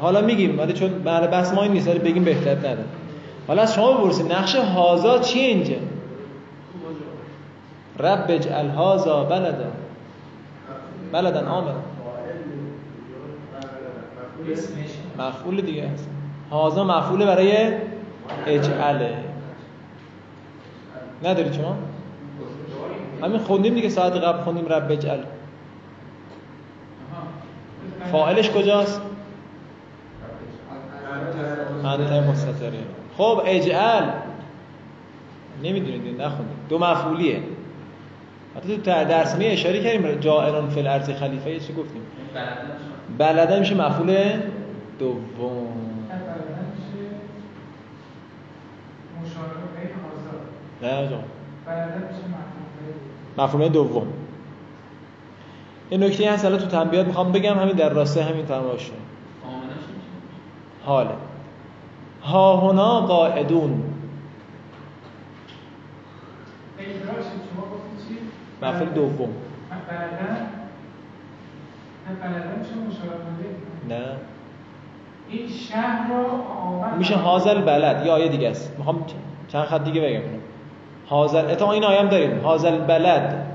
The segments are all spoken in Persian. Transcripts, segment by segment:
حالا میگیم ولی چون بله بحث ما این نیست بگیم بهتر نداره. حالا از شما بپرسید نقش هازا چیه اینجا؟ رب اجعل هازا بلدا. بلدن آمن مفعول دیگه هست. هازا مفعول برای اجعله. نداری شما؟ همین خوندیم دیگه ساعت قبل خوندیم رب اجعل. فاعلش کجاست؟ انت مستتره خب اجعل. نمی‌دونید نخوندید. دو مفعولیه. حتی تو درس می اشاره کردیم جائران فی الارض خلیفه چی گفتیم؟ بلده میشه مفعول دوم. نه جان مفهوم دوم. این نکته هست الان تو تنبیهات می‌خوام بگم همین در راسته همین تمام باشه حاله. ها هنا قاعدون. مفعول دوم. نه. این شهر رو میشه هازل بلد یا آیه دیگه است. می‌خوام چند خط دیگه بگم هازل اتفاقا این آیه هم داریم. هازل بلد.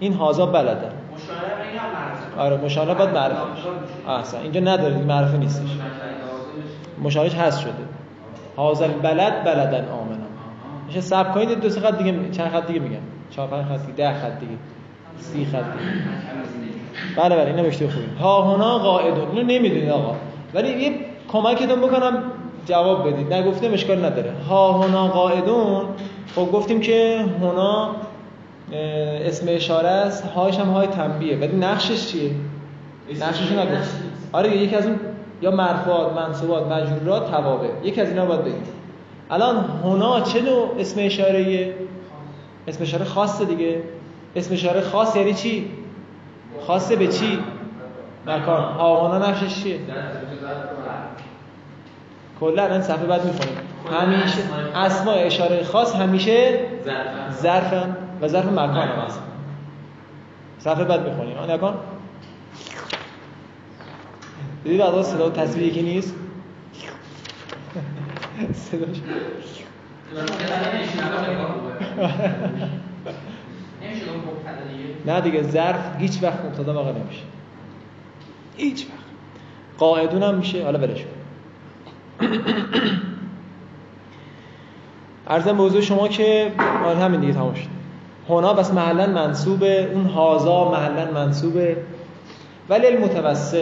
این هازا بلده. آره مشاره باید معرفه احسن اینجا نداره معرفه نیستش. مشارش هست شده. هازل بلد بلدن آمنم میشه سب کنید دو سه خط دیگه چند خط دیگه میگم. چهار پنج خط دیگه ده خط دیگه سی خط دیگه. بله بله این نوشته خوبی. ها هنا قاعدون اینو نمی‌دونید آقا. ولی یه کمکتون بکنم جواب بدید. نگفتم اشکال نداره. ها هنا قاعدون. خب گفتیم که هنا اسم اشاره است. هاش هم های تنبیه. ولی نقشش چیه؟ نقشش نگفت آره یکی از اون یا مرفوعات منصوبات مجرورات توابع یکی از اینا باید بگیم. الان هنا چه نوع اسم اشاره اسم اشاره خاصه دیگه. اسم اشاره خاص یعنی چی؟ خاصه به چی؟ مکان. ها هنا نقشش چیه؟ کلا الان صفحه بعد می‌خونیم. همیشه اسماء اشاره خاص همیشه ظرفن. و ظرف مکان هم هست. صفحه بعد می‌خونیم آن نکن. دیدی بعد صدا تصویر یکی نیست؟ صداش. نه دیگه ظرف هیچ وقت مبتدا واقع نمیشه. هیچ وقت. قاعدون هم میشه. حالا ارزم به حضور شما که آره همین دیگه تمام شد. هنا بس محلا منصوبه اون هازا محلا منصوبه. ولی المتوسط.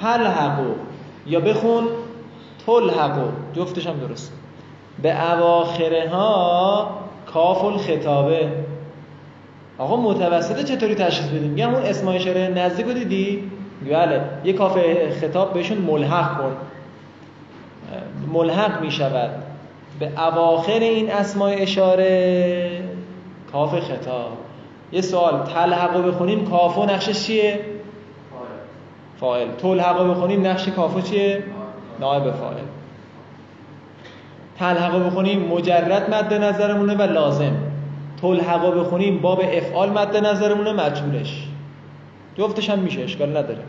تلحقو. یا بخون تلحقو. جفتش هم درست به اواخره ها کاف الخطابه. آقا متوسطه چطوری تشخیص بدیم؟ میگم اون اسم اشاره نزدیک دیدی؟ بله. یه کاف خطاب بهشون ملحق کن. ملحق می شود به اواخر این اسماء اشاره کاف خطاب. یه سوال تلحقو بخونیم کافو نقشش چیه؟ فاعل. تلحقو بخونیم نقش کافو چیه؟ نائب فاعل. تلحقو بخونیم مجرد مد نظرمونه و لازم. تلحقو بخونیم باب افعال مد نظرمونه مجبورش جفتش هم میشه اشکال نداره.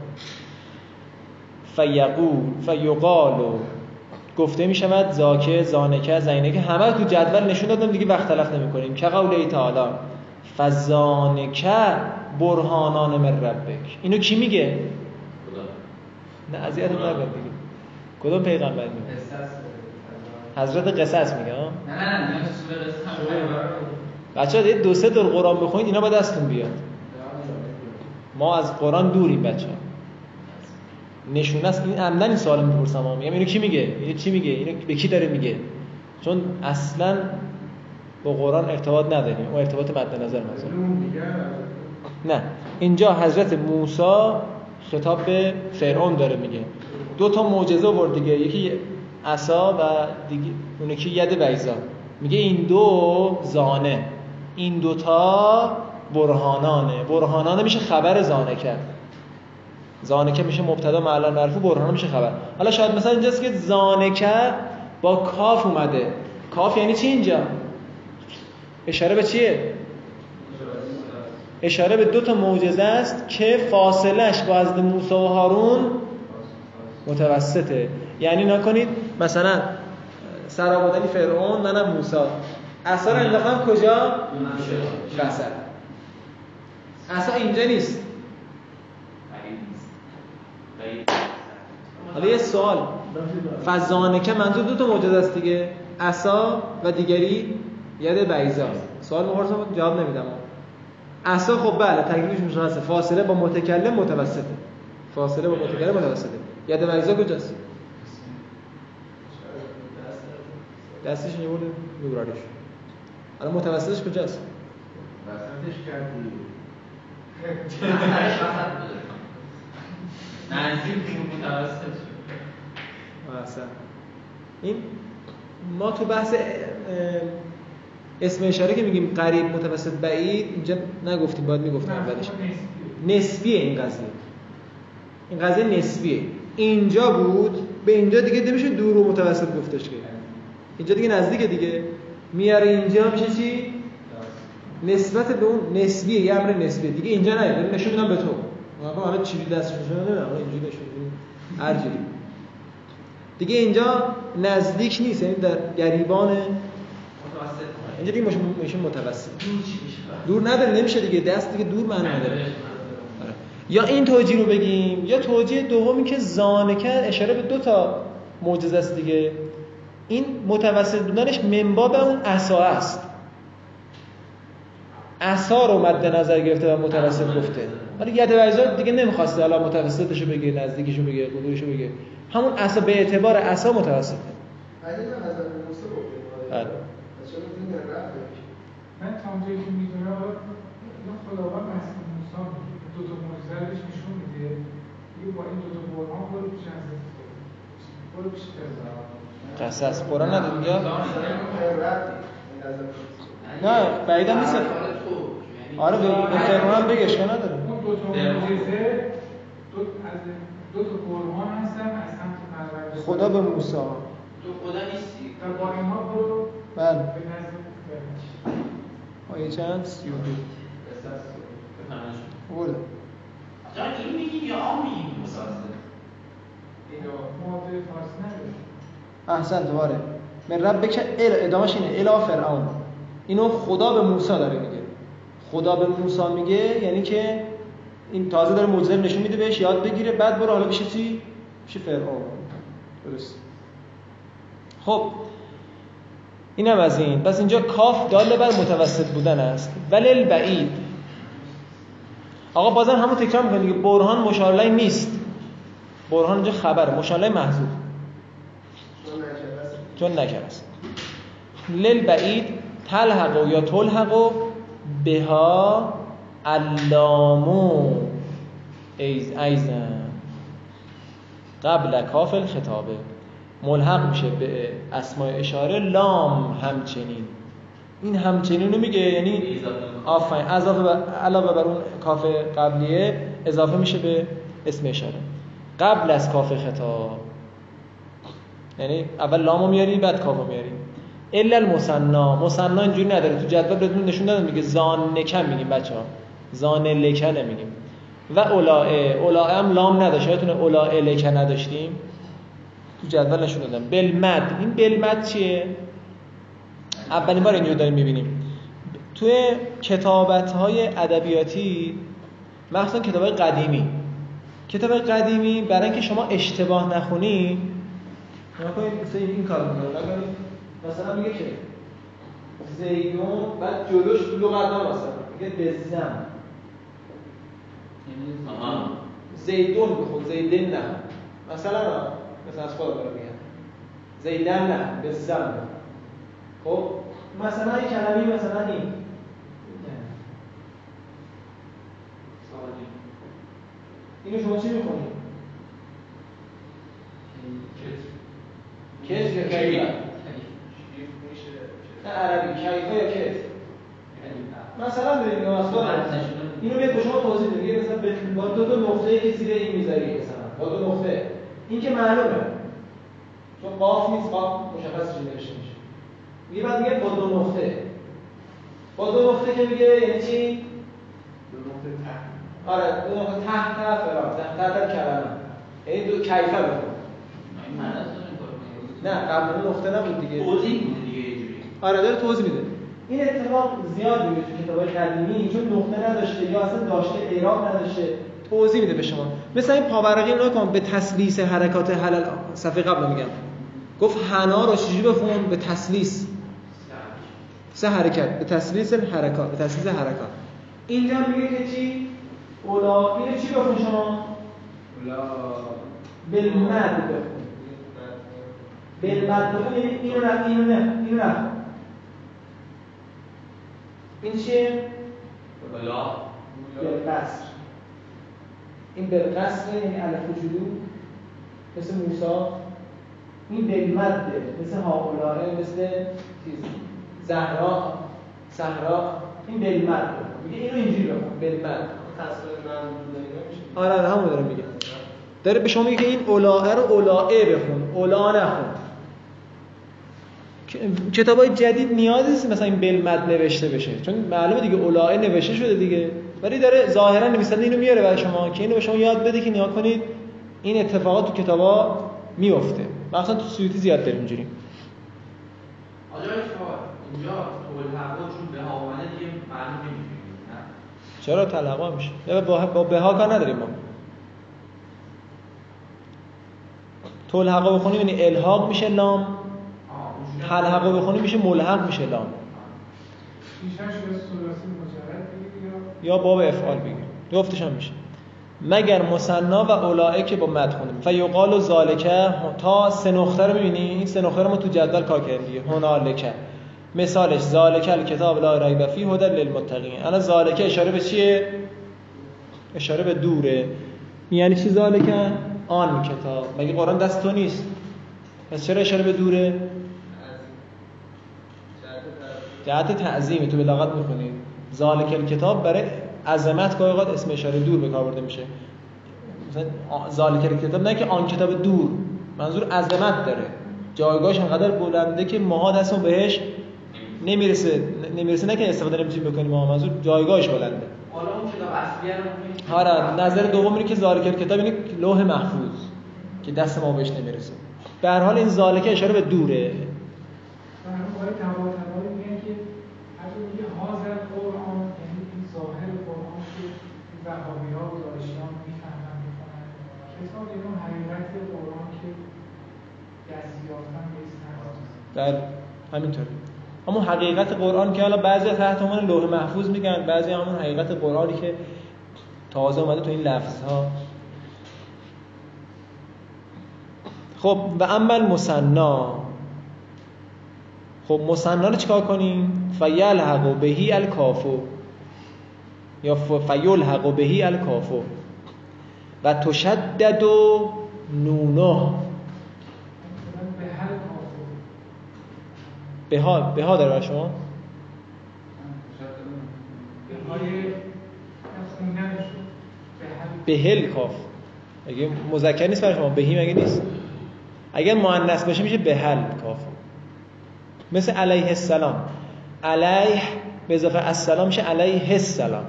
فیقول فیقالو. گفته می شود زاکه زانکه زینکه همه تو جدول نشون دادم دیگه وقت تلف نمی کنیم که قول ای تعالی. فزانکه برهانان من ربک. اینو کی میگه؟ نه اذیت نکن دیگه. کدوم پیغمبر میگه؟ حضرت قصص میگه ها نه نه نه بچه ها دو سه دور قرآن بخونید اینا با دستتون بیاد. ما از قرآن دوریم بچه ها نشونه است. این عمدن این سوال می‌پرسم هم میگم اینو کی میگه؟ اینو چی میگه؟ اینو به کی داره میگه؟ چون اصلا با قرآن ارتباط نداریم. اون ارتباط مد نظر مثلا نه. اینجا حضرت موسی خطاب به فرعون داره میگه. دو تا معجزه آورد دیگه. یکی عصا و دیگه اون یکی ید بیضا. میگه این دو زانه. این دوتا برهانانه. برهانانه میشه خبر زانه کرد. زانکه میشه مبتدا معلن مرفوع برهان میشه خبر. حالا شاید مثلا اینجاست که زانکه با کاف اومده. کاف یعنی چی اینجا؟ اشاره به چیه؟ اشاره به دو تا معجزه است که فاصلش با حضرت موسی و هارون متوسطه. یعنی نکنید مثلا سرابادنی فرعون منم موسی. اثر انداختم کجا؟ وسط اصلا اینجا نیست. حالا یه سوال. فزانکه منظور دو تا معجزه است دیگه. عصا و دیگری ید بیزا سوال مخورسم جواب نمیدم. عصا خب بله تکلیفش مشخصه. فاصله با متکلم متوسطه. فاصله با متکلم متوسطه. ید بیزا کجاست؟ دستش نیورده نوراریش حالا متوسطش کجاست؟ وسطش کردی. نزدیک احسن این ما تو بحث اسم اشاره که میگیم قریب متوسط بعید اینجا نگفتیم باید می‌گفتیم اولش. نسبیه. این قضیه. این قضیه نسبیه. اینجا بود به اینجا دیگه نمیشه دور و متوسط گفتش که. اینجا دیگه نزدیکه دیگه. میاره اینجا میشه چی؟ نسبت به اون نسبیه یه امر نسبیه. دیگه اینجا نه نشون میدم به تو. واقعا حالا چی دستش نشون نمیدم اینجوری نشون هر جوری دیگه اینجا نزدیک نیست یعنی در گریبان اینجا دیگه میشه متوسط. دور نداره نمیشه دیگه. دست دیگه دور معنی نداره. آره. یا این توجیه رو بگیم یا توجیه دومی که زانکه اشاره به دو تا معجزه است دیگه. این متوسط بودنش منباب اون عصا است. عصا رو مد نظر گرفته و متوسط گفته ولی ید و دیگه نمی‌خواسته حالا متوسطشو بگه نزدیکشو بگه قدورشو بگه همون عصا به اعتبار عصا متوسطه بله من تا اونجایی که می‌دونم یا خداوند مسیح موسی دو تا معجزه بهش نشون میده یه با این دو تا برهان برو پیش حضرت برو پیش قصص قرآن نداره اینجا نه بعیدم نیست. آره به فرعون هم بگش که نداره. اون دو تا معجزه دو از دو تا قرآن هستن از سمت پرورده خدا به موسی. تو خدا نیستی. و با اینها برو بله. به نزد آیه چند؟ سی و دو. بوده جان این میگیم یا آم میگیم نداره احسن دوباره. من رب بکن ال ادامش اینه. الا فرعون. اینو خدا به موسی داره میگه. خدا به موسی میگه یعنی که این تازه داره معجزه نشون میده بهش یاد بگیره بعد برو حالا بشه چی؟ بشه فرعون. درست. خب. اینم از این. پس اینجا کاف داله بر متوسط بودن است. ولی البعید آقا بازم همون تکرار می‌کنه دیگه برهان مشارله نیست. برهان اینجا خبره مشارله محذوب چون نکر است. للبعید تلحق یا تلحق بها علامو ایزن قبل کافل خطابه. ملحق میشه به اسماء اشاره لام همچنین. این همچنین رو میگه یعنی آفرین. اضافه بر علاوه بر اون کاف قبلیه اضافه میشه به اسم اشاره. قبل از کاف خطاب. یعنی اول لامو میاری بعد کافو میاری. الا المثنا مثنا اینجوری نداره. تو جدول بهتون نشون دادم میگه زان نکم میگیم بچه‌ها. زان لکه نمیگیم و اولائه. اولائه هم لام نداشت. یادتونه اولائه لکه نداشتیم. تو جدول نشون دادم. بلمد. این بلمد چیه؟ اولین بار اینجور داریم می‌بینیم. توی کتابت های ادبیاتی مخصوصا کتاب قدیمی. کتاب قدیمی برای اینکه شما اشتباه نخونی نکنید این کار مثلا میگه که زیدون بعد جلوش لغت مثلا میگه بزم زیدون بخون زیدن نه. مثلا مثلا از خود برای میگن زیدن نه بزم خب؟ مثلا این کلمه مثلا این. اینو شما چی می‌کنید؟ کس یا کیفه نه عربی کیفه یا کس؟ مثلا ببینید مثلا اینو بیاد به شما توضیح بده مثلا با دو تا نقطه‌ای که زیر این می‌ذاری مثلا. با دو نقطه. این که معلومه. چون قاف نیست قاف مشخص چی نوشته میشه. میگه بعد میگه با دو نقطه. با دو نقطه که میگه یعنی چی؟ آره دو نقطه تحت فلان. تحت کلمه. یعنی دو کیفه بخون. نه قبل نقطه نبود دیگه. توضیح میده دیگه یه جوری آره داره توضیح میده. این اتفاق زیاد می‌بینید تو کتابای قدیمی چون نقطه نداشته یا اصلا داشته اعراب نداشته. توضیح میده به شما. مثلا این پاورقی نگاه کن به تسلیس حرکات حلل صفحه قبل میگم. گفت حنا رو چجوری بخون به تسلیس. سه حرکت. به تسلیس حرکات به تسلیس حرکات. اینجا میگه که چی؟ اولا اینو چی بخون شما؟ بالمد بخون بالمد بخون یعنی اینو نه اینو نه اینو نه این چیه؟ بلا بالقصر. این بالقصر یعنی الف و جلو مثل موسی. این بالمد مثل هاولاه مثل چیز؟ زهرا. صحرا این بالمد. میگه اینو اینجوری بخون. بالمد. آره آره همون داره میگه. داره به شما میگه که این اولائه رو اولائه بخون. اولا نخون. کتاب های جدید نیاز نیست مثلا این بالمد نوشته بشه. چون معلومه دیگه اولائه نوشته شده دیگه. ولی داره ظاهرا نویسنده اینو میاره برای شما که اینو به شما یاد بده که نیا کنید این اتفاقات تو کتابا میفته. مثلا تو سویتی زیاد داریم اینجوری. اینجا چون به اومده دیگه چرا تلقا میشه؟ با بها کار نداریم ما. طول حقا بخونیم یعنی الحاق میشه لام هم- حلقه بخونیم میشه ملحق میشه لام. یا باب افعال بگیر. جفتش هم میشه. مگر مصنا و اولائک با مد خونیم. فیقال و ذالکه تا سه نقطه رو می‌بینی؟ این سه نقطه رو ما تو جدول کار کردیم هنالکه مثالش ذالکه الکتاب لا ریب فیه هدى للمتقین. الان ذالکه اشاره به چیه؟ اشاره به دوره. یعنی چی ذالکه آن کتاب. مگه قرآن دست تو نیست؟ پس چرا اشاره به دوره؟ جهت تعظیم تو بلاغت می‌خونید ذالک الکتاب برای عظمت گاهی اوقات اسم اشاره دور به کار برده میشه. مثلا ذالک الکتاب نه که آن کتاب دور منظور عظمت داره. جایگاهش انقدر بلنده که ماها دستمون بهش نمی‌رسه. نمی‌رسه نه که استفاده نمی‌تونیم بکنیم ما منظور جایگاهش بلنده. حالا اون کتاب می‌خونید؟ آره نظر دوم اینه که ذالک الکتاب اینه لوح محفوظ که دست ما بهش نمی‌رسه. به هر حال این ذالکه اشاره به دوره و همون باید تبا میگن که حتی میگه حاضر قرآن یعنی این ظاهر قرآن که وهابی ها و داعشیان می‌فهمن می‌کنن کتاب یعنی که در همینطوره همون حقیقت قرآن که حالا بعضی تحت عنوان لوح محفوظ میگن بعضی همون حقیقت قرآنی که تازه اومده تو این لفظ ها خب و اما المثنا خب مثنا رو چیکار کنیم؟ فیلحق بهی الکافو یا فیلحق بهی الکافو و تشدد نونه مثلا به هر کافر بها بها داره شما؟ به به بهل کاف. اگه مذکر نیست برای شما. بهی مگه نیست؟ اگر مؤنث باشه میشه بهل کاف. مثل علیه السلام. علیه به اضافه السلام میشه علیه السلام.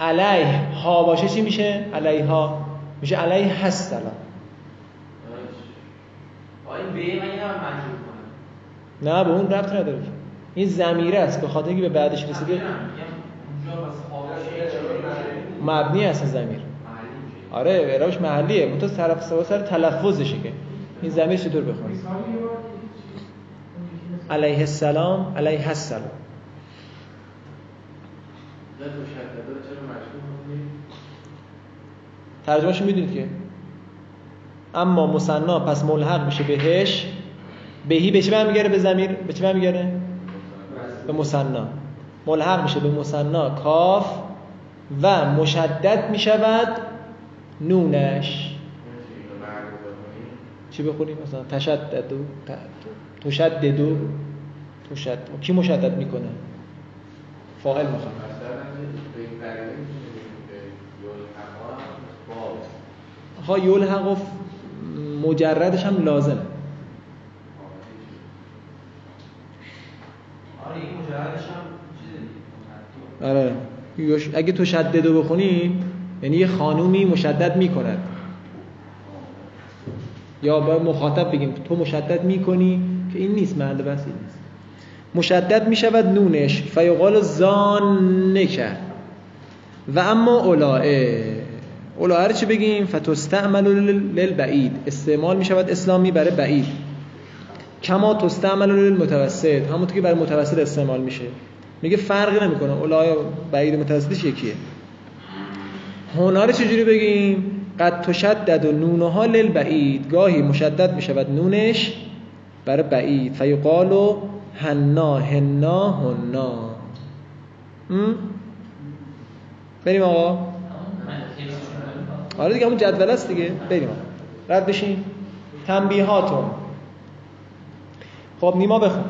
علیه ها باشه چی میشه؟ علیها میشه علیه السلام آه، این به من اینم مجبور کنم نه به اون ربط نداره. این ضمیره است. به خاطر اینکه به بعدش رسیده مبنی است میشه آره اعرابش محلیه. منتها طرف سوا سر تلفظشه که. این ضمیر چطور مثال. علیه السلام علیه السلام؟ ترجمهش می‌دونید که. اما مصنا پس ملحق میشه بهش. بهی به چی برمیگره به ضمیر؟ به چی برمیگره به مصنا ملحق میشه به مصنا کاف و مشدد می‌شود نونش. چی بخونیم؟ مثلا تشدد تشدد تشدد. کی مشدد می‌کنه؟ فاعل می‌خوام. ها یلحق و مجردش هم لازمه. آره. اگه تو شددو بخونی یعنی یه خانومی مشدد می‌کند. یا با مخاطب بگیم تو مشدد می‌کنی که این نیست مرد بس نیست. مشدد می‌شود نونش فیقال زان نکر و اما اولائه. اولائه رو چی بگیم؟ فتستعمل للبعید. استعمال می‌شود اسلامی برای بعید. کما تستعمل للمتوسط همون که برای متوسط استعمال میشه. میگه فرقی نمی‌کنه اولائه بعید متوسطش یکیه. هنا رو چجوری بگیم؟ قد تشدد و نونها للبعید. گاهی مشدد می‌شود نونش برای بعید. فیقال هنا هنا هنا. بریم آقا. آره دیگه همون جدول است دیگه. بریم رد بشین. تنبیهاتون. خب نیما بخون.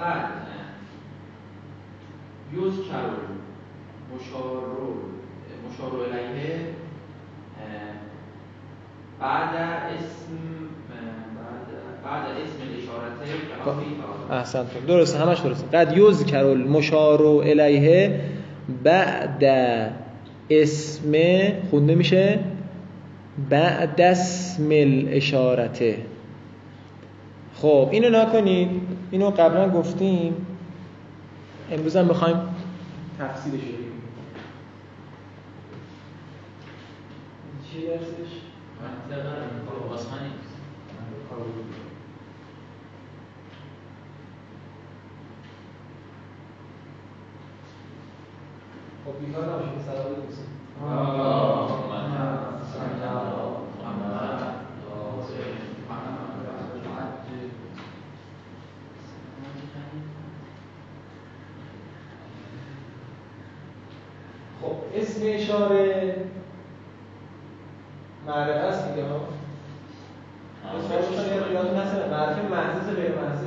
قد یذکر مشار مشار الیه بعد اسم بعد اسم الاشارته احسنت درسته همش درسته. قد یذکر المشار الیه بعد اسم خونده میشه؟ بعد اسم الاشارته خب اینو نکنید. اینو قبلا گفتیم. امروز هم می‌خوایم تفصیلش رو چی درسش؟ خب بیکار نباشید. سلام دوست خب اسم اشاره معرفه است دیگه ها اسمش یادتون نسه معرفه محض غیر محض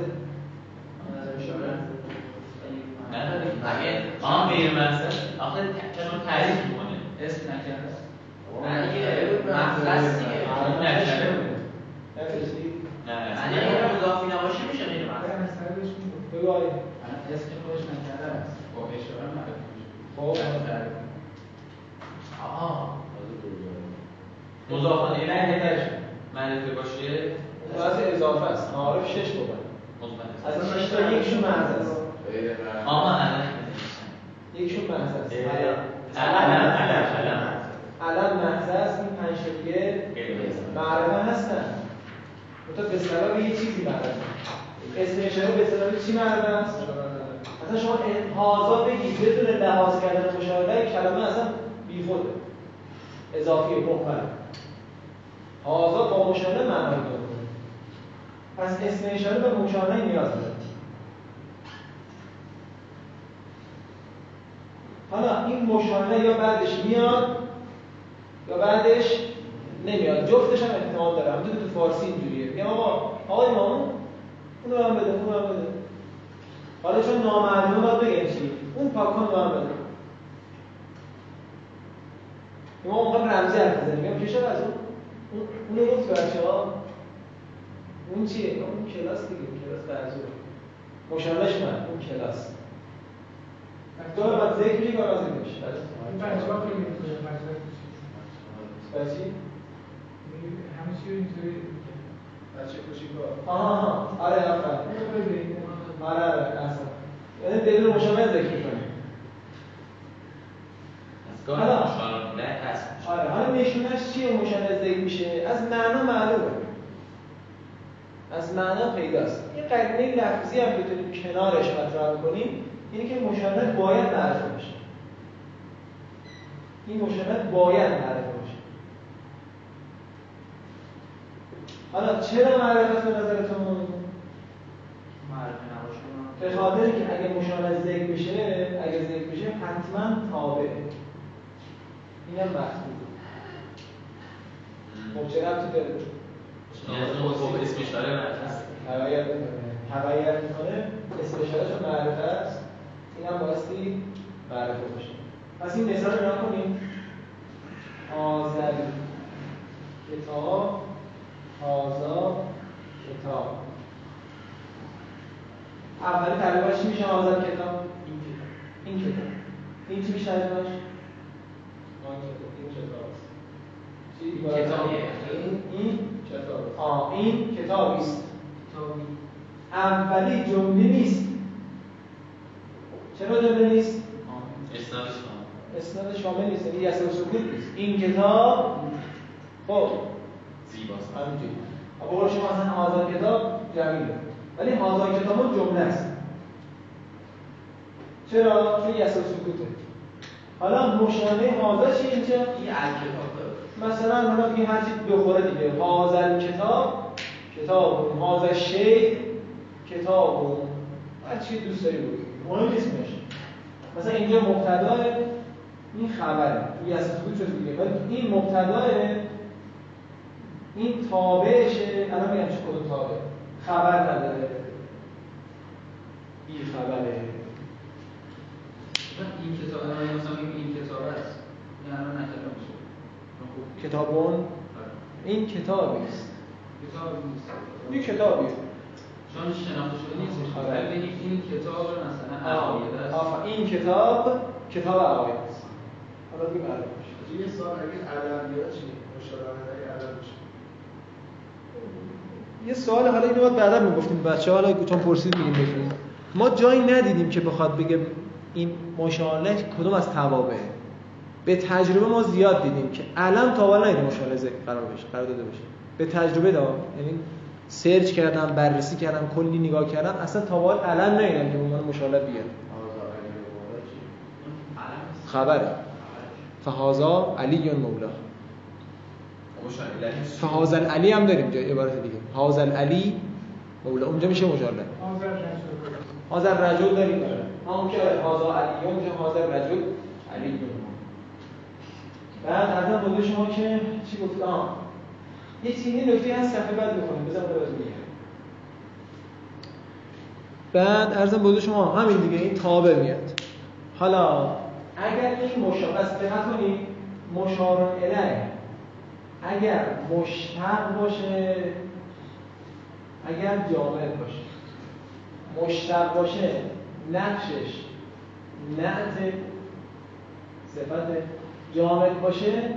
اگه آن غیر محض آخه چون تعریف می‌کنه اسم نکرده اگه مخلص دیگه نکرده نه اگه مضافی نباشه میشه غیر محض بگو آیه اسم خودش نکرده است با اشاره معرفی میشه خب آها مضاف الیه درش معرفه باشه از اضافه است معارف شش بود از این شش تا یکشون محض است آها الان یکشون محض است علم علم علم علم محض است این پنج تا دیگه معرفه هستن تو به اصطلاح یه چیزی معرفه اسم اشاره به اصطلاح چی معرفه است اصلا شما هازا بگید بدون لحاظ کردن مشاهده کلمه اصلا بیخوده اضافی مهمل هازا با پس اسم اشاره به مشاهده نیاز داره حالا این مشاهده یا بعدش میاد یا بعدش نمیاد. جفتش هم احتمال داره همونطور تو فارسی اینجوریه. میگم آقا آقای مامون اونو هم بده اونو هم بده. حالا چون نامعلومه باید بگم چی؟ اون پاکان رو هم بده. ما موقع رمزی حرف میگم پیش از اون اونو گفت بچه ها اون چیه؟ اون کلاس دیگه اون کلاس برزور مشابهش من اون کلاس. داره باید ذکر میگه باید ذکر میشه این بچه ها خیلی می‌تونه بچه بچی؟ همه چی رو اینطوری بچه کوچیکا آها آها. آره آفرین. آره آره. اصلا. یعنی بدون مشابه ذکر می‌کنه حالا آره. حالا نشونش چیه مشابه ذکر میشه؟ از معنا معلومه. از معنا پیداست. یه قرینه لفظی هم بتونیم کنارش مطرح کنیم اینه که مشابه باید معرفه بشه. این مشابه باید معرفه بشه. حالا چرا معرفت به نظرتون؟ معرفه نباشه. به خاطر که اگه مشابه ذکر بشه اگه ذکر بشه حتما تابعه. اینم مخصوص خب چه ربطی داره؟ تبعیت می‌کنه. تبعیت می‌کنه معرفه است. این هم بایستی معرفه باشه. پس این مثال رو کنیم. آزل کتاب. آزا کتاب. اولی تقریبا چی میشه؟ حاضر کتاب. این کتاب. این چی میشه تقریباش این کتابیه این این کتاب آه این کتابی است. اولی جمله نیست. چرا جمله نیست؟ اسناد شامل نیست. یعنی یسر سکوت نیست. این کتاب خب. زیباست. همینجوری. بقول شما مثلا هازا کتاب جمیله. ولی هازا کتاب جمله است. چرا؟ چون یسر سکوته حالا مشانه هازا چی اینجا؟ این الکتاب مثلا حالا بگیم هر چی بخوره دیگه. هازا کتاب کتاب هازا شی کتاب هر چی دوست داری بگی مهم اسمش مثلا اینجا مبتدا این خبره. توی یسر سکوت شد دیگه. ولی این مبتدا این تابعشه الان میگم چه کدوم تابع؟ خبر نداره. بی خبره. این کتاب الان مثلا این کتاب است این الان خب کتابون؟ این کتابی است. کتاب نیست این کتابیه چون شناخته شده نیست. آره. بگیم این کتاب مثلا عقاید است. آفا این کتاب کتاب عقاید است. حالا دیگه میشه. یه سال اگه ادبیات چی؟ مشاوره چی؟ یه سوال حالا اینو باید بعدا می‌گفتیم. بچه حالا چون پرسید میگیم بهتون ما جایی ندیدیم که بخواد بگه این مشاله کدوم از توابعه. به تجربه ما زیاد دیدیم که علم تا حالا ندیدیم مشاله ذکر قرار بشه قرار داده بشه به تجربه داد یعنی سرچ کردم بررسی کردم کلی نگاه کردم. اصلا تا حالا علم ندیدم که به عنوان مشاله بیاد؟ خبره. فهازا علی مولا؟ فهازا علی هم داریم جای عبارت دیگه. هازا علی مولا. اونجا میشه مشاله آذر رجل داریم. همون که حاضر علی. میشه حاضر رجل علی. بعد از بوده شما که چی گفت؟ آه. یه چیزی نکته هست صفحه بعد اون رو میگم بعد ارزم بوده شما همین دیگه این تابع میاد. حالا اگر این مشابه است دقت کنید مشار الیه اگر مشتق باشه اگر جامد باشه. مشتق باشه نقشش نعت صفت جامد باشه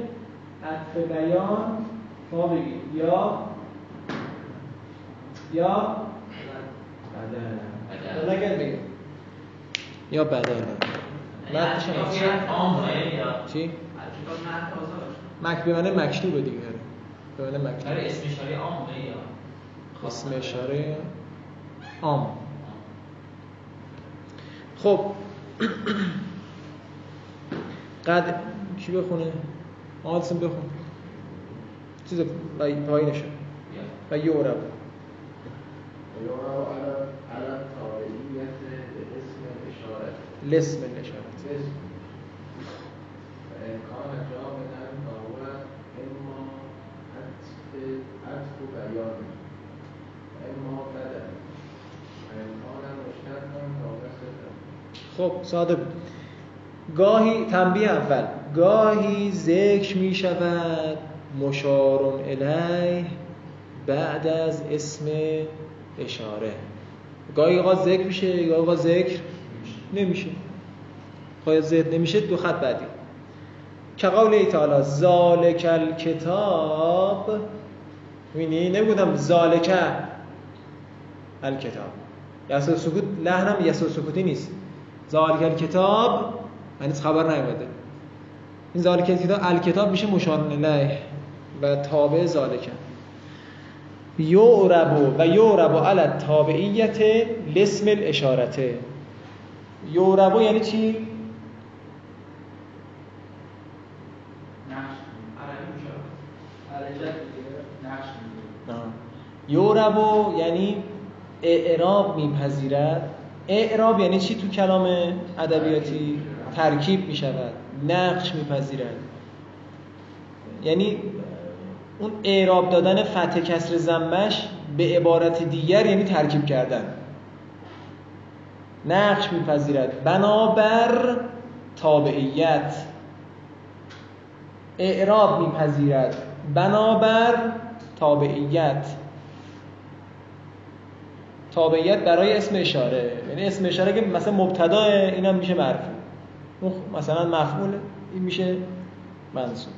عطف بیان ما بگید یا یا بدل نگه بگید یا بدل. عامه یا؟ چی؟ مک به معنی مکتوبه دیگه. به معنی مکتوب. برای اسم اشاره عامه یا؟ اسم اشاره عام. خب. قد کی بخونه؟ آدسون بخون. چیز پایینشه و باسم الإشارة لسم فإن كان جامدا فهو إما عطف وإن كان مشتقا فهو صفة خب ساده بود. گاهی تنبیه اول. گاهی ذکر می شود مشارون الیه بعد از اسم اشاره. گاهی اوقات ذکر میشه گاهی اوقات ذکر نمیشه. گاهی ذکر نمیشه دو خط بعدی. که قول تعالی ذالک الکتاب می‌بینی نمیگودم ذالک الکتاب. یسو سکوت لحنم یسو سکوتی نیست. ذالک الکتاب یعنی خبر نیومده. این ذالک الکتاب الکتاب میشه مشار الیه و تابع ذالک یعرب و یعرب علی التابعیت لاسم الاشارته یعرب یعنی چی؟ یعرب یعنی اعراب میپذیرد. اعراب یعنی چی تو کلام ادبیاتی؟ ترکیب می‌شود. نقش میپذیرد یعنی اون اعراب دادن فتح کسر زمش به عبارت دیگر یعنی ترکیب کردن. نقش میپذیرد. بنابر تابعیت. اعراب میپذیرد. بنابر تابعیت. تابعیت برای اسم اشاره. یعنی اسم اشاره که مثلا مبتدا اینم میشه مرفوع مثلا مفعول این میشه منصوب.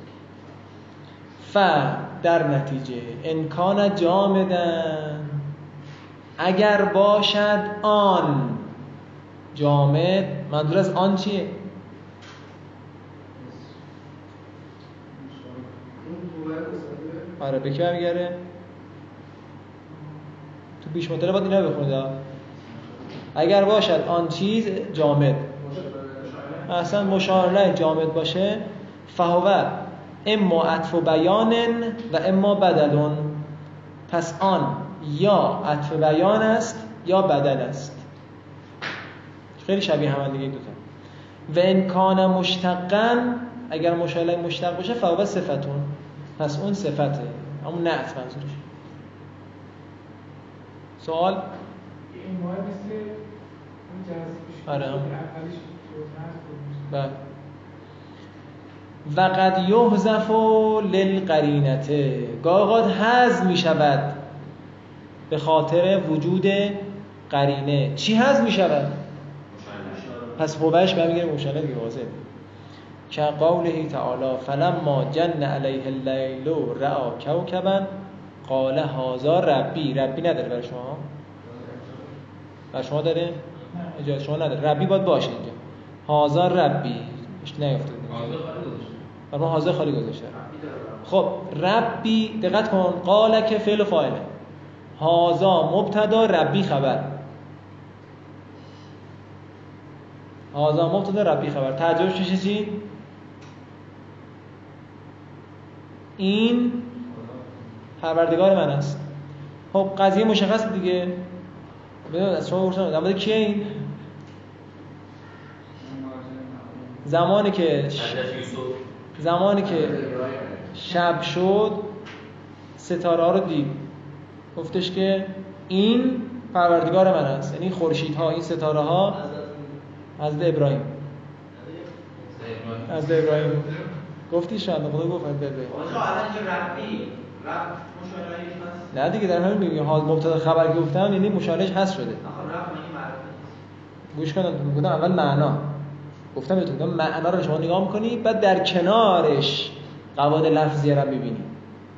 ف در نتیجه امکان جامدن. اگر باشد آن. جامد منظور از آن چیه؟ آره به کی برمیگره تو بیش مطلب باید اینا بخونید اگر باشد آن چیز جامد. اصلا مشارله جامد باشه. فهو اما عطف و بیان و اما بدلون. پس آن یا عطف بیان است یا بدل است. خیلی شبیه هم دیگه دوتا. و امکان مشتقن اگر مشاله مشتق باشه فهو صفتون. پس اون صفته. همون نعت منظورش. سوال؟ این ماه مثل اون جلسه آره. بله. و قد یحذف للقرینته گاه حذف می شود به خاطر وجود قرینه. چی حذف می شود پس هوش برمیگره مشانه دیگه واضحه. که قوله تعالی فلما جن علیه اللیل رعا کوکبا قال هازا ربی. ربی نداره برای شما؟ برای شما داره؟ اجازه شما نداره. ربی باید باشه اینجا. هازا ربی. اش نیافتاد. برای ما حاضر خالی گذاشته. خب ربی دقت کن. قال که فعل و فاعله. هازا مبتدا ربی خبر. هازا مبتدا ربی خبر. ترجمهش میشه چی این پروردگار من است. خب قضیه مشخص دیگه. ببین از شما پرسیدم. در مورد کیه این؟ زمانی که زمانی که شب شد ستاره ها رو دید. گفتش که این پروردگار من است. یعنی خورشید ها این ستاره ها حضرت ابراهیم. حضرت ابراهیم. گفتی شاید خدا گفت حضرت ابراهیم. نه دیگه در همین میگه حال مبتدا خبر گفتم یعنی مشالش هست شده. گوش کن گفتم اول معنا. گفتم بهتون گفتم معنا رو شما نگاه می‌کنی بعد در کنارش قواعد لفظی رو می‌بینی.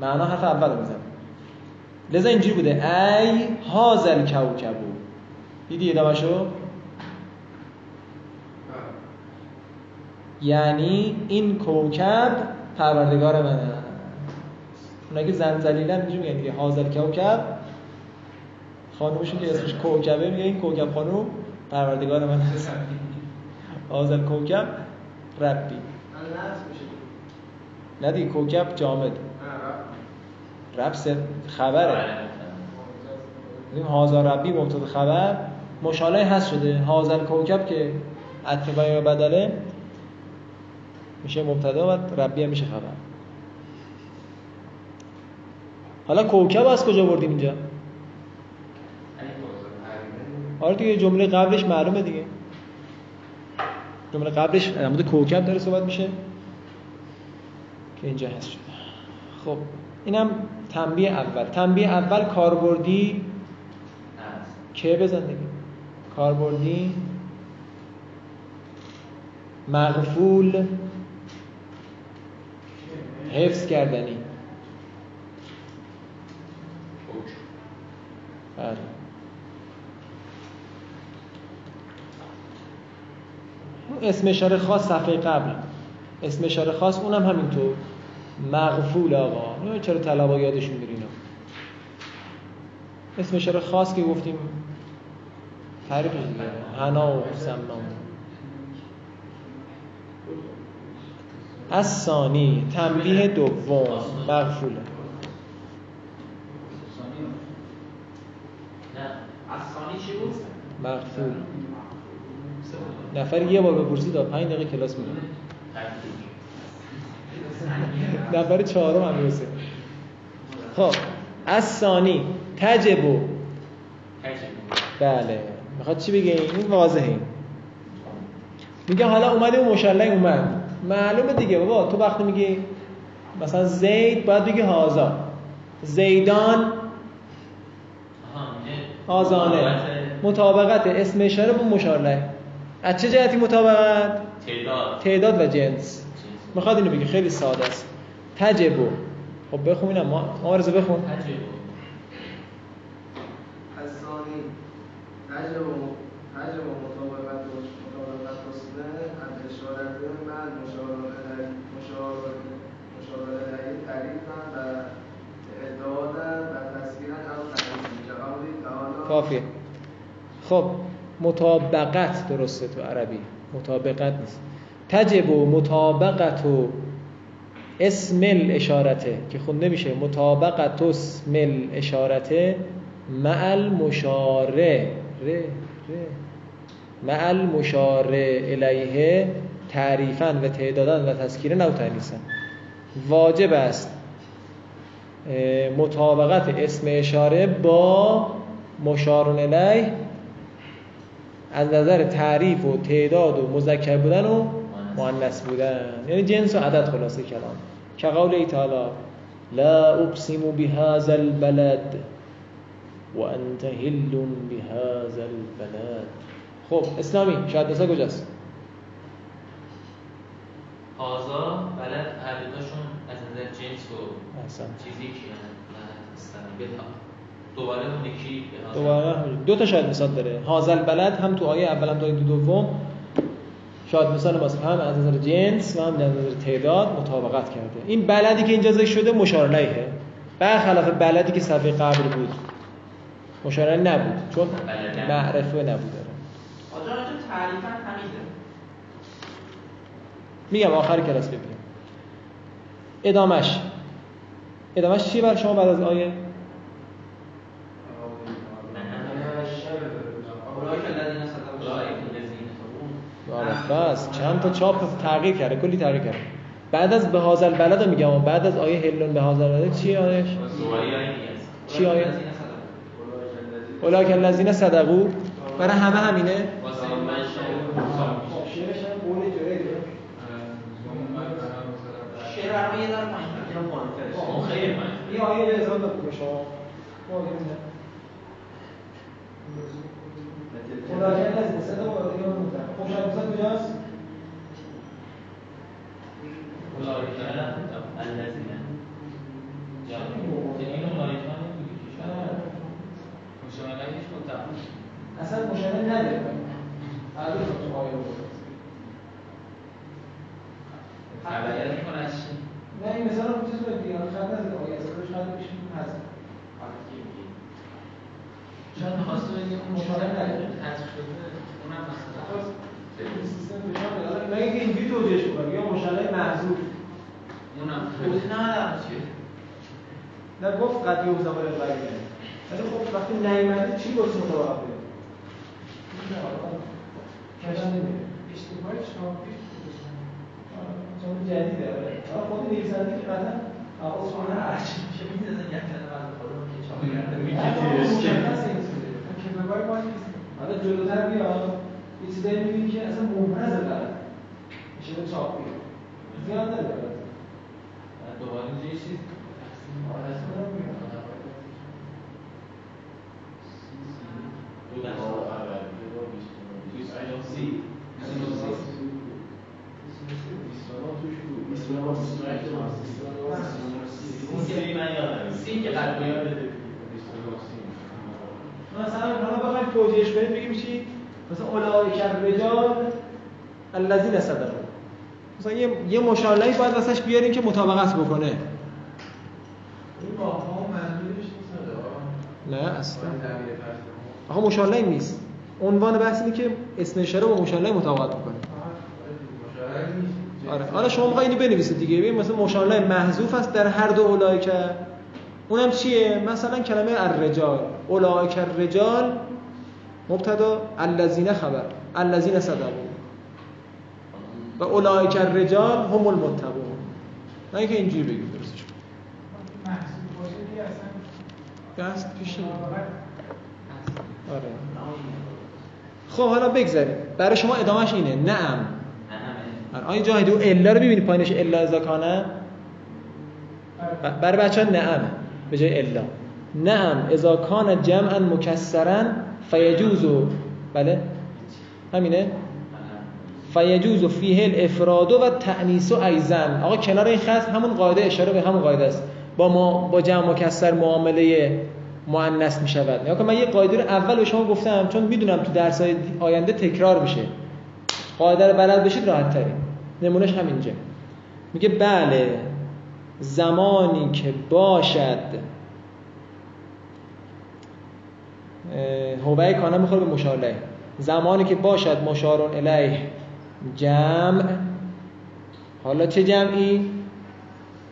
معنا حرف اول رو میزن لذا اینجوری بوده. ای هازل کوکبو. دیدی ادامهشو یعنی این کوکب پروردگار من است اونایی که زنزلیلن اینجوری میگن دیگه. هازل کوکب. خانومشون که اسمش کوکبه میگه این کوکب خانوم پروردگار من هازل کوکب ربی. نه دیگه کوکب جامد. رب خبره. این هازا ربی مبتدا خبر مشاله هست شده. هازل کوکب که عطف بیان بدله میشه مبتدا و ربی هم میشه خبر. حالا کوکب از کجا بردیم اینجا؟ آره دیگه جمله قبلش معلومه دیگه. جمله قبلش در مورد کوکب داره صحبت میشه که اینجا هست شده. خب اینم تنبیه اول. تنبیه اول کاربردی که بزن دیگه کاربردی مغفول حفظ کردنی. بله. اسم اشاره خاص صفحه قبل. اسم اشاره خاص اونم همینطور. مغفول آقا. نه چرا طلبا یادشون اینا اسم اشاره خاص که گفتیم. تعریفش دیگه. حنا و سمنا از ثانی تنبیه دوم. مغفوله نه از ثانی چی بود؟ مغفول. نفر یه بار بپرسی تا پنج دقیقه کلاس میره نفر چهارم هم می‌رسه. خب از ثانی تجبو. بله. می‌خواد چی بگه این؟ واضحه این. میگه حالا اومده اون مشلنگ اومد. معلومه دیگه بابا تو وقتی میگی مثلا زید باید بگی هازا. زیدان آزانه. مطابقت. اسم اشاره با مشارله از چه جهتی مطابقت؟ تعداد. تعداد و جنس. می‌خواد اینو بگی. خیلی ساده است. تجبو خب بخون اینم. ما رضا بخون. تجربه. الثاني تجب تجب مطابقت مطابقت حسنه الاشارت مع المشار الیه مشار مشار الیه تعریفا و اعدادا و تسکیرا او تنظیم كقوله تعالی کافیه. خب. مطابقت درسته تو عربی. مطابقت نیست. تجب و مطابقت و اسم الاشارته که خونده میشه مطابقت و اسم الاشارته مع المشاره. ره ره. مع المشاره الیه تعریفا و تعدادا و او تانیسا واجب است مطابقت اسم اشاره با مشار الیه از نظر تعریف و تعداد و مذکر بودن و مؤنث بودن. یعنی جنس و عدد خلاصه کلام. که قول تعالی لا اقسم بهذا البلد وانت هل بهذا البلد. خب اسلامی شاید نسا کجاست؟ هازا بلد هر دوتاشون از نظر جنس و. چیزی که هستن دوباره اون یکی. دوباره. دو تا شاید مثال داره. هازل بلد هم تو آیه اول هم تو آیه دوم شاید مثال واسه هم از نظر جنس و هم از نظر تعداد مطابقت کرده. این بلدی که اینجا ذکر شده مشار برخلاف بلدی که صفحه قبل بود مشار نبود چون نبود. معرفه نبود آجا تعریفا همیده میگم آخر کلاس ببینیم. ادامش ادامش چیه برای شما بعد از آیه اولئک الذین صدقوا اولئک الله. بس چند تا چاپ تغییر کرده کلی تغییر کرده. بعد از به هازل بلد رو میگم و بعد از آیه هلون به هازل بلد چی آیش؟ است چی آیه. اولاک الذین صدقو برای همه همینه؟ شعر عربی یه ذره متفق. اصلا مشابه نداره الان تو آیه بود خبریت چی؟ نه این مثلا رو چیز رو دیگه خط نزد آیه از روش خط میشه هست شاید می‌خواسته بگه اون مشاهده نداره. حذف شده. اونم مثلا. سیستم مگه که اینجوری توجیهش کنم یا مشابه محذوف اونم توضیح ندارم چیه نه گفت قد یوم زبر غیره ولی خب وقتی نیومده چی گفت نمیره اشتباه چاپی چون جدیده آره. خود نویسنده که قطعا حواس کنه هرچی چه می‌دونن یک کلمه از خودمون که چاپ کتابای ما نیست حالا جلوتر بیا یه چیزایی می‌بینی که اصلا مبرز داره میشه به چاپ بیا زیاد داره دوباره اینجا یه چیز سی سی که مثلا حالا بخوایم توجیهش کنیم بگیم چی؟ مثلا الرجال الذین صدقوا. مثلا یه یه مشالهی باید واسش بیاریم که مطابقت بکنه. نه اصلا. آقا مشالهه نیست. عنوان بحث اینه که اسم اشاره با مشالهه مطابقت بکنه. آره. حالا شما می‌خواید اینو بنویسید دیگه. ببین مثلا مشالهه محذوف است در هر دو اولایک اونم چیه؟ مثلا کلمه الرجال. اولایک الرجال مبتدا الذین خبر. الذین صدقوا. و اولایک الرجال هم المتقون. نه اینکه اینجوری بگید درستش دست پیش آره. خب حالا بگذاریم. برای شما ادامهش اینه. نعم. آره. آیا جاهدی او الا رو ببینی پایینش الا اذا کانه ب- برای بچه ها نعم. به جای الا. نعم. اذا کان جمعا مکسرا فیجوز بله. همینه؟ فیجوز فیه الافراد و التأنیث و ایضا. آقا کنار این خط همون قاعده اشاره به همون قاعده است. با ما با جمع مکسر معامله مؤنث می شود که من یه قاعده رو اول به شما گفتم چون می‌دونم تو درس های آینده تکرار میشه. قاعده رو بلد بشید راحت تری نمونهش همینجا. میگه بله زمانی که باشد. هوای کانه می‌خوره به مشاره زمانی که باشد مشارون الیه. جمع. حالا چه جمعی؟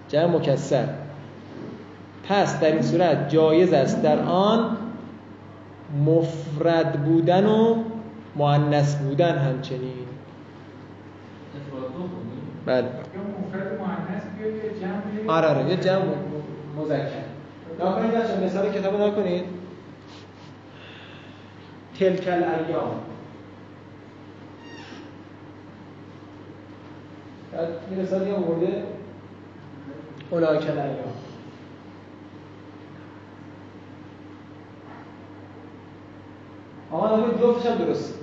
جمع مکسر. پس در این صورت جایز است در آن مفرد بودن و مؤنث بودن همچنین. بله. آره آره یه جمع مذکر نکنید کتاب نکنید تلک الایام بعد این مثال یه مورده اولایک الایام آقا نگوید جفتش هم درست.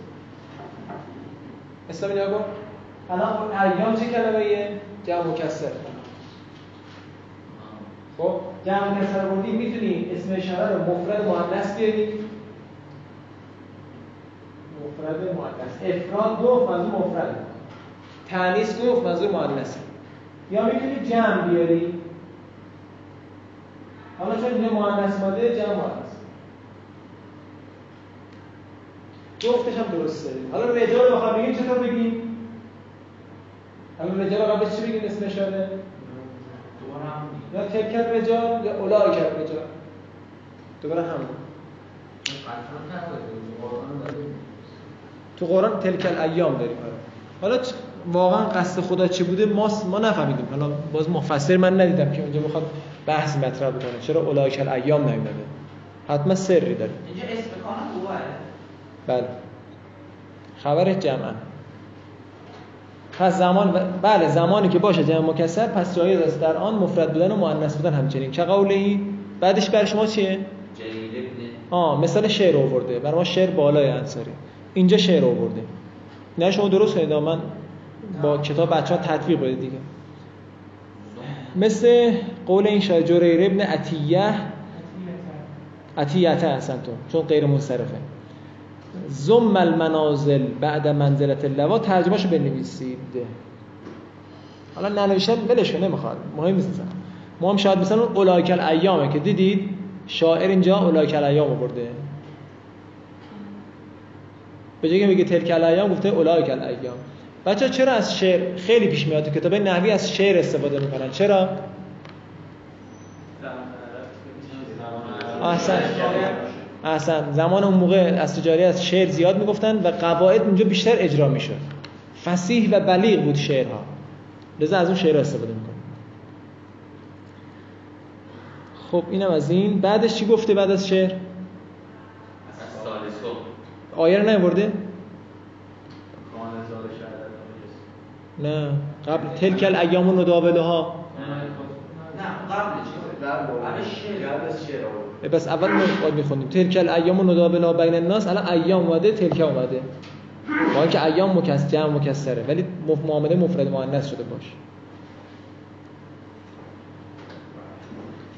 اسلامی نگو الان ایام چه کلمه ایه؟ جمع مکسر. خب؟ جمع مکسر بردی می‌تونی اسم اشاره رو مفرد مؤنث بیاری. مفرد مؤنث. افراد گفت منظور مفرد تانیث گفت منظور مؤنث. یا می‌تونی جمع بیاری؟ حالا چون اینجا مؤنث ماده جمع مؤنث. جفتش هم درسته حالا رجال رو بخوام بگیم چطور بگیم؟ حالا رجال قبلش چی بگیم؟ اسم اشاره؟ یا تکر رجال یا اولای کرد رجال دوباره همون. تو قرآن تلکل ایام داریم. حالا واقعا قصد خدا چی بوده؟ ما ما نفهمیدیم. حالا باز مفسر من ندیدم که اونجا بخواد بحث مطرح بکنه. چرا اولایکل ایام نیومده؟ حتما سری داره. اینجا اسم بله. خبرش جمعا پس زمان بله زمانی که باشه جمع مکسر پس جایز است. در آن مفرد بودن و مؤنث بودن همچنین. که قوله بعدش بر شما چیه؟ آه مثال شعر آورده. برای ما شعر بالای انصاری. اینجا شعر آورده. نه شما درست کنید من با کتاب بچه ها تطبیق بده دیگه. مثل قول این شاید جریر ابن عطیه. عطیته هستن تو چون غیر منصرفه. زم المنازل بعد منزلت اللوا ترجمهشو بنویسید. حالا ننوشتن ولش نمی‌خواد. مهم نیست ما هم شاید مثلا اون اولایکل ایامه که دیدید شاعر اینجا اولایکل ایام آورده. به جای که میگه تلکل ایام گفته اولایکل ایام بچه چرا از شعر خیلی پیش میاد تو کتاب نحوی از شعر استفاده می‌کنن. چرا؟ احسن. احسن. زمان اون موقع از تجاری از شعر زیاد می‌گفتن و قواعد اونجا بیشتر اجرا می‌شد. فسیح و بلیغ بود شعرها. لذا از اون شعر استفاده می‌کنه خب اینم از این. بعدش چی گفته بعد از شعر؟ آیه رو نیورده نه. قبل تلکل ایام و ندابله ها نه قبلش بس اول ما می‌خونیم تلکل ایام و ندابلا بین الناس الان ایام اومده تلکه اومده. با اینکه ایام مکس جمع مکسره. ولی معامله مفرد مؤنث شده باش.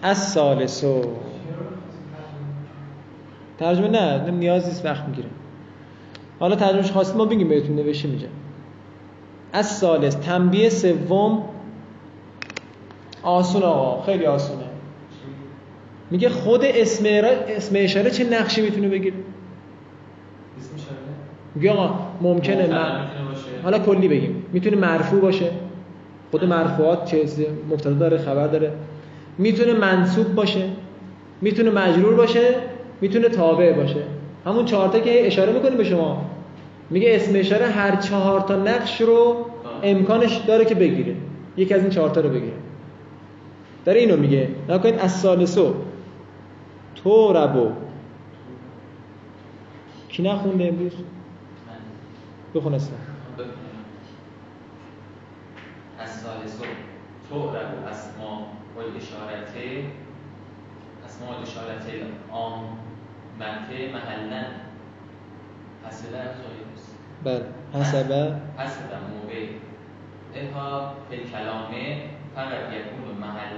از سالسو ترجمه نه نیاز نیست وقت می‌گیره حالا ترجمهش خواستیم ما بگیم بهتون نوشته میشه از سالس تنبیه سوم. آسون آقا خیلی آسونه. میگه خود اسم اسم اشاره چه نقشی می‌تونه بگیره؟ میگه آقا ممکنه من حالا کلی بگیم. می‌تونه مرفوع باشه. خود مرفوعات چه مبتدا داره خبر داره. می‌تونه منصوب باشه. می‌تونه مجرور باشه. می‌تونه تابع باشه. همون چهار تا که اشاره می‌کنه به شما. میگه اسم اشاره هر چهار تا نقش رو امکانش داره که بگیره. یکی از این چهار تا رو بگیره. داره اینو میگه. نکنید از سالسو تو ربو. کی نخونده امروز؟ بخون اصلا از سالسو تو ربو. اسما و اشارته از اسماء اشارت عام منفع محلا حسب است بله. حسب حسب موقع. اها فی کلامه فقط یکون محل.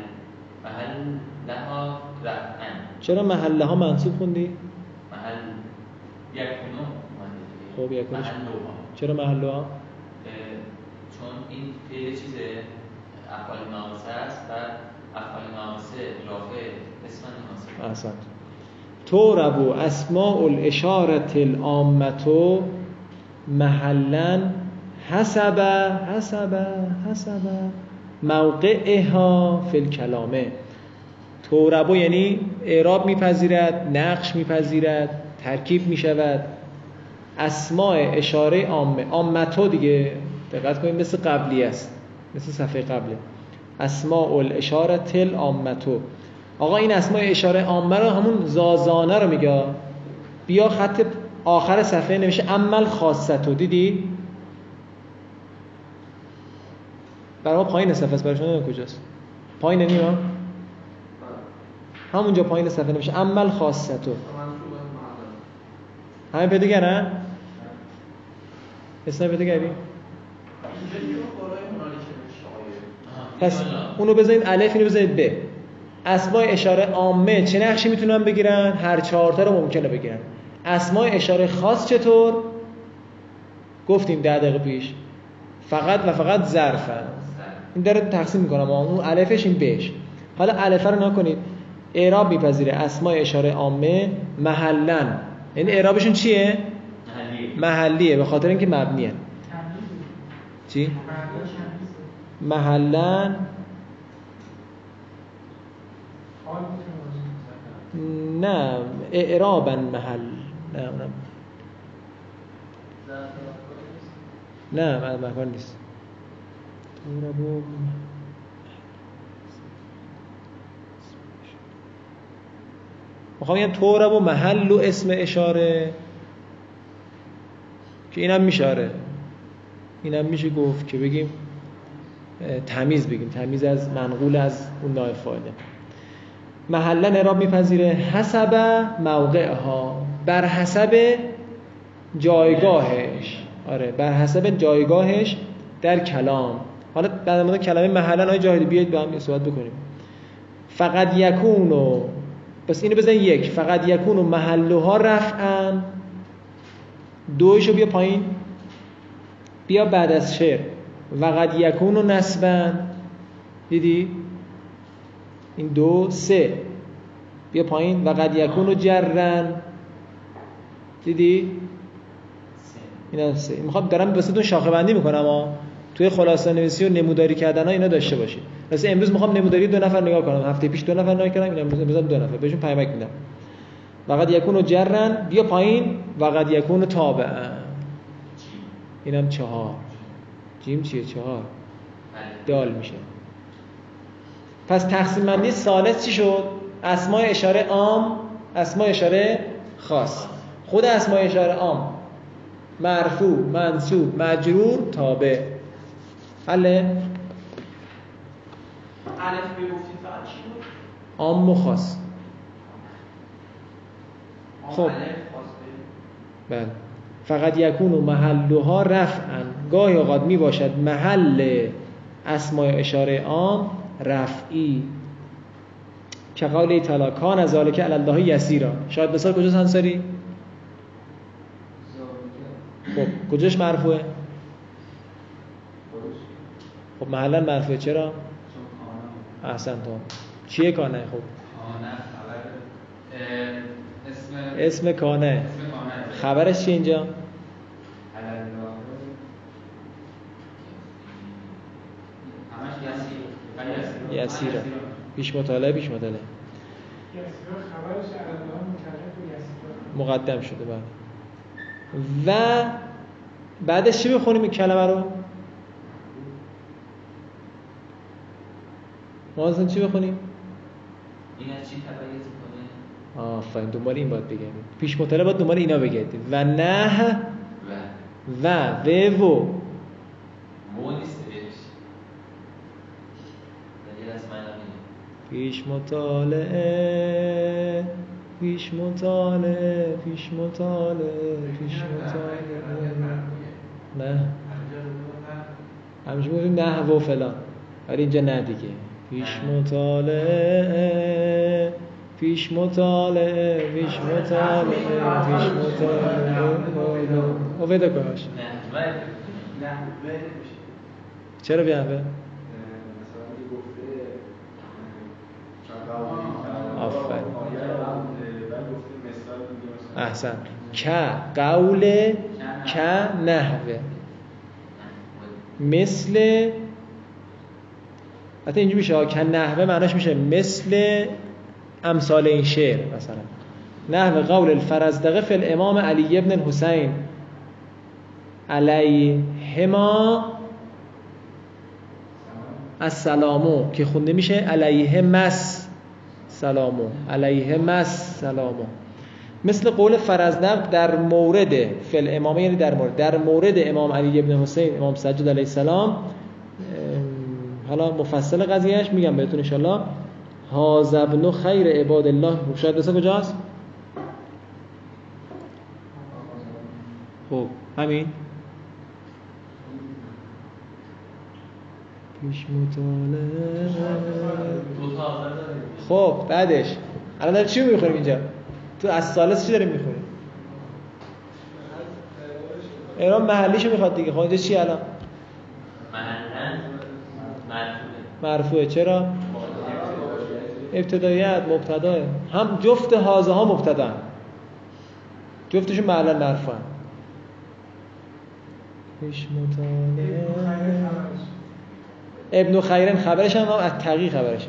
محل لها رفعن. چرا محله ها منصوب خوندی؟ محل یکونو خب محلوها چرا محله ها؟ چون این فعل چیز افعال ناقصه است و افعال ناقصه رافع اسم ناقصه. احسنت. تو ربو اسماء الاشارت العامتو محلا حسب حسب حسب موقعها فی الکلامه. توربو یعنی اعراب میپذیرد نقش میپذیرد ترکیب می‌شود. اسماء اشاره عامه عامتو دیگه دقت کنید مثل قبلی است مثل صفحه قبله اسماء الاشاره تل عامتو آقا این اسماء اشاره عامه رو همون زازانه رو میگه. بیا خط آخر صفحه نمیشه عمل خاصتو. دیدی؟ برای ما پایین صفحه است برای شما کجاست. پایین نیما همونجا پایین صفحه نمیشه عمل خاصتو. همه پیدا نه؟ اسم پیدا کردی پس اونو بذارید الف اینو بذارید ب. اسماء اشاره عامه چه نقشی می‌تونن بگیرن؟ هر چهارتا رو ممکنه بگیرن. اسماء اشاره خاص چطور؟ گفتیم ده دقیقه پیش. فقط و فقط ظرفن این داره تقسیم می‌کنم اون الفش این بهش. حالا الف رو نکنید. اعراب میپذیره. اسماء اشاره عامه محلا یعنی اعرابشون چیه؟ محلیه. محلیه. به خاطر اینکه مبنیه. چی؟ محلا نه اعرابا محل. نه اونم نه مکان نیست. می‌خوام بگم تورب و محل و اسم اشاره که اینم میشاره اینم میشه گفت که بگیم تمیز بگیم. تمیز از منقول از اون نایب فایده محلا اعراب میپذیره. حسب موقعها. بر حسب جایگاهش. آره بر حسب جایگاهش در کلام. حالا در مورد کلمه محلا های جاهلی بیاید با هم صحبت بکنیم. فقط یکونو. پس اینو بزن یک. فقط یکون و محلوها رفعن. دویشو بیا پایین. بیا بعد از شعر. وقد یکون و نسبن. دیدی؟ این دو سه. بیا پایین. وقد یکون و جرن. دیدی؟ اینا سه. می‌خوام دارم واسهتون شاخه بندی می‌کنم ها. توی خلاصه نویسی و نموداری کردن ها اینا داشته باشید مثلا امروز می‌خوام نموداری دو نفر نگاه کنم. هفته پیش دو نفر نگاه کردم این امروز امروز دو نفر. بهشون پیامک میدم. وقد یکون و جرن. بیا پایین. وقد یکون و تابعن اینم چهار. جیم چیه؟ چهار. دال میشه. پس تقسیم بندی ثالث چی شد؟ اسماء اشاره عام اسماء اشاره خاص. خود اسماء اشاره عام مرفوع منصوب مجرور تابع. حله الف بگفتید فقط چی بود؟ عام و خاص. خب. بله. فقط یکون و محلها رفعن. گاهی اوقات می باشد محل اسماء اشاره عام رفعی. که قول تعالی؟ کان از ذالک علی الله یسیرا. شاید مثال کجاست انصاری خب کجاش مرفوعه؟ خب محلا مرفوعه. چرا؟ احسن تو. چیه کانه؟ خب. اسم اسم کانه. خبرش چی اینجا علالله. همش یسیر فقط یسیر. یسیره. پیش مطالعه پیش مطالعه. مقدم شده بعد و بعدش چی بخونیم این کلمه رو؟ ما چی بخونیم؟ این از چی تبعیض می‌کنه؟ آفرین دنبال این باید بگردید پیش مطالعه باید دنبال اینا بگردید و نه و. و و و مو نیست بهش غیر از معنی پیش مطالعه پیش مطالعه پیش مطالعه پیش مطالعه. نه. همیشه بودیم نه و فلان. ولی اینجا نه دیگه. پیش مطالعه پیش مطالعه پیش مطالعه پیش مطالعه. او ویدا کناش چرا بیانوه؟ آفرین. احسن. که قول که نحوه. مثل حتی اینجا میشه که نحوه معناش میشه مثل امثال این شعر مثلا. نحوه قول الفرزدقه فی الامام علی ابن الحسین. علیهما السلامو که خونده میشه علیه مس سلامو علیه مس سلامو مثل قول فرزدق در مورد فل امامه یعنی در مورد در مورد امام علی ابن حسین امام سجاد علیه السلام. حالا مفصل قضیهش میگم بهتون انشالله هازبن خیر عباد الله. شاید بسا کجاست؟ خب همین. پیش مطالعه. خب بعدش. الان داریم چی می‌خوریم اینجا؟ تو از سالس چی داریم می‌خوریم ایران محلیشو می‌خواد دیگه. خب اینجا چی الان؟ مرفوعه چرا؟ ابتدایت مبتدا هم جفت حاضه ها مبتدا جفتشون معلن مرفوعن پیش مطالعه. ابن خیرن خبرش هم از تقی خبرش.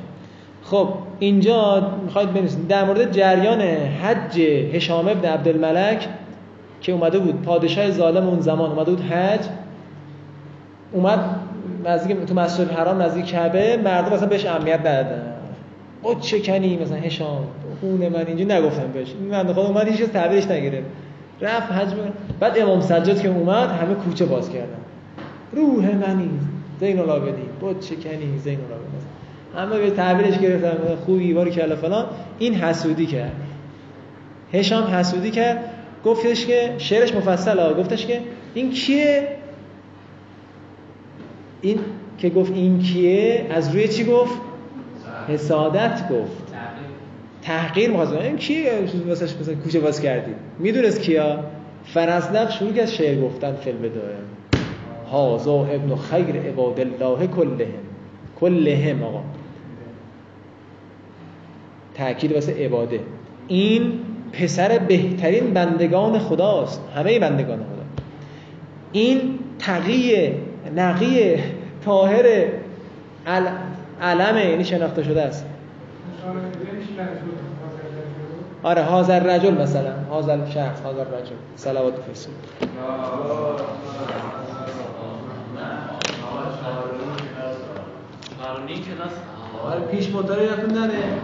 خب اینجا می‌خواید بنویسید. در مورد جریان حج هشام ابن عبدالملک که اومده بود پادشاه ظالم اون زمان اومده بود حج اومد نزدیک تو مسجد حرام نزدیک کعبه مردم مثلا بهش اهمیت ندادن. او چه کنی مثلا هشام؟ خون من اینجا نگفتم بهش. این بنده خدا اومد هیچ تعبیرش نگرفت. رفت حج بعد امام سجاد که اومد همه کوچه باز کردن. روح منی. زین العابدین بود چه کنی زین العابدین همه به تعبیرش گرفتن خوبی باری کلا فلان. این حسودی کرد هشام حسودی کرد گفتش که شعرش مفصله. گفتش که این کیه؟ این که گفت این کیه؟ از روی چی گفت؟ حسادت گفت. تحقیر مخواست این کیه؟ واسش مثلا کوچه باز کردید می‌دونست کیا؟ فرزدق شروع کرد شعر گفتن فیلم داره هازا ابن خیر عباد الله کلهم. کلهم آقا. تأکید واسه عباده. این پسر بهترین بندگان خداست. همه بندگان خدا. این تقی نقی طاهر علمه. یعنی شناخته شده است. آره حاضر رجل مثلا. حاضر شخص حاضر رجل صلوات فیسو آره پیش مطالعه نره